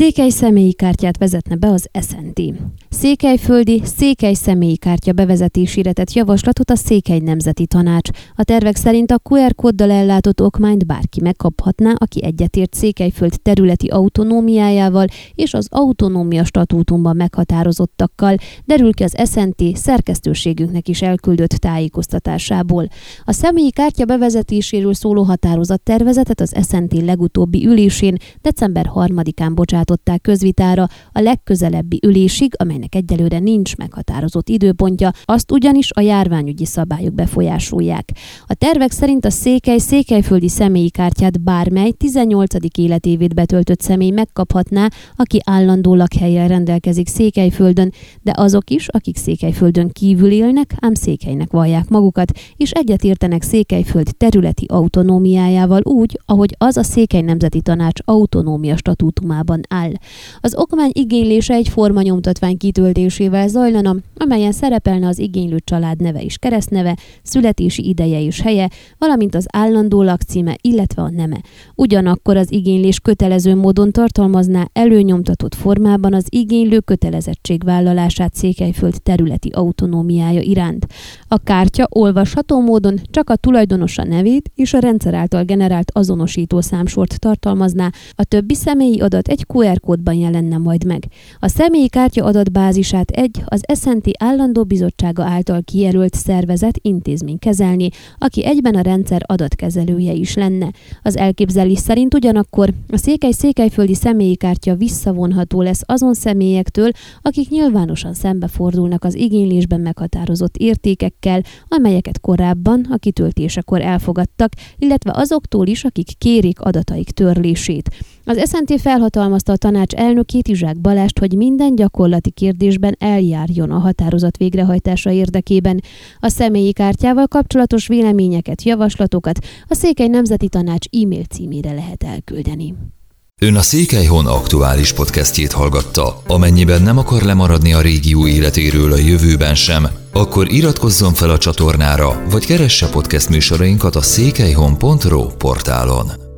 Székely személyi kártyát vezetne be az SNT. Székelyföldi Székely személyi kártya bevezetésére tett javaslatot a Székely Nemzeti Tanács. A tervek szerint a QR kóddal ellátott okmányt bárki megkaphatná, aki egyetért Székelyföld területi autonómiájával és az autonómia statútumban meghatározottakkal, derül ki az SNT szerkesztőségünknek is elküldött tájékoztatásából. A személyi kártya bevezetéséről szóló határozat tervezetet az SNT legutóbbi ülésén december 3-án bocsátották közvitára a legközelebbi ülésig, amelynek egyelőre nincs meghatározott időpontja, azt ugyanis a járványügyi szabályok befolyásolják. A tervek szerint a székely székelyföldi személyi kártyát bármely 18. életévét betöltött személy megkaphatná, aki állandó lakhelyen rendelkezik Székelyföldön, de azok is, akik Székelyföldön kívül élnek, ám Székelynek vallják magukat, és egyetértenek Székelyföld területi autonómiájával úgy, ahogy az a Székely Nemzeti Tanács autonómia statútumában áll. Az okmány igénylése egy formanyomtatvány kitöltésével zajlana, amelyen szerepelne az igénylő család neve és keresztneve, születési ideje és helye, valamint az állandó lakcíme, illetve a neme. Ugyanakkor az igénylés kötelező módon tartalmazná előnyomtatott formában az igénylő kötelezettségvállalását Székelyföld területi autonómiája iránt. A kártya olvasható módon csak a tulajdonosa nevét és a rendszer által generált azonosító számsort tartalmazná, a többi személyi adat egy QR kódban jelenne majd meg. A személyi kártya adatbázisát egy az SNT állandó bizottsága által kijelölt szervezet intézmény kezelni, aki egyben a rendszer adatkezelője is lenne. Az elképzelés szerint ugyanakkor a székely székelyföldi személyi kártya visszavonható lesz azon személyektől, akik nyilvánosan szembefordulnak az igénylésben meghatározott értékekkel, amelyeket korábban a kitöltésekor elfogadtak, illetve azoktól is, akik kérik adataik törlését. Az SNT felhatalmazta a tanács elnökét Izsák Balást, hogy minden gyakorlati kérdésben eljárjon a határozat végrehajtása érdekében. A személyi kártyával kapcsolatos véleményeket, javaslatokat a Székely Nemzeti Tanács e-mail címére lehet elküldeni. Ön a Székelyhon aktuális podcastjét hallgatta. Amennyiben nem akar lemaradni a régió életéről a jövőben sem, akkor iratkozzon fel a csatornára, vagy keresse podcast műsorainkat a székelyhon.pro portálon.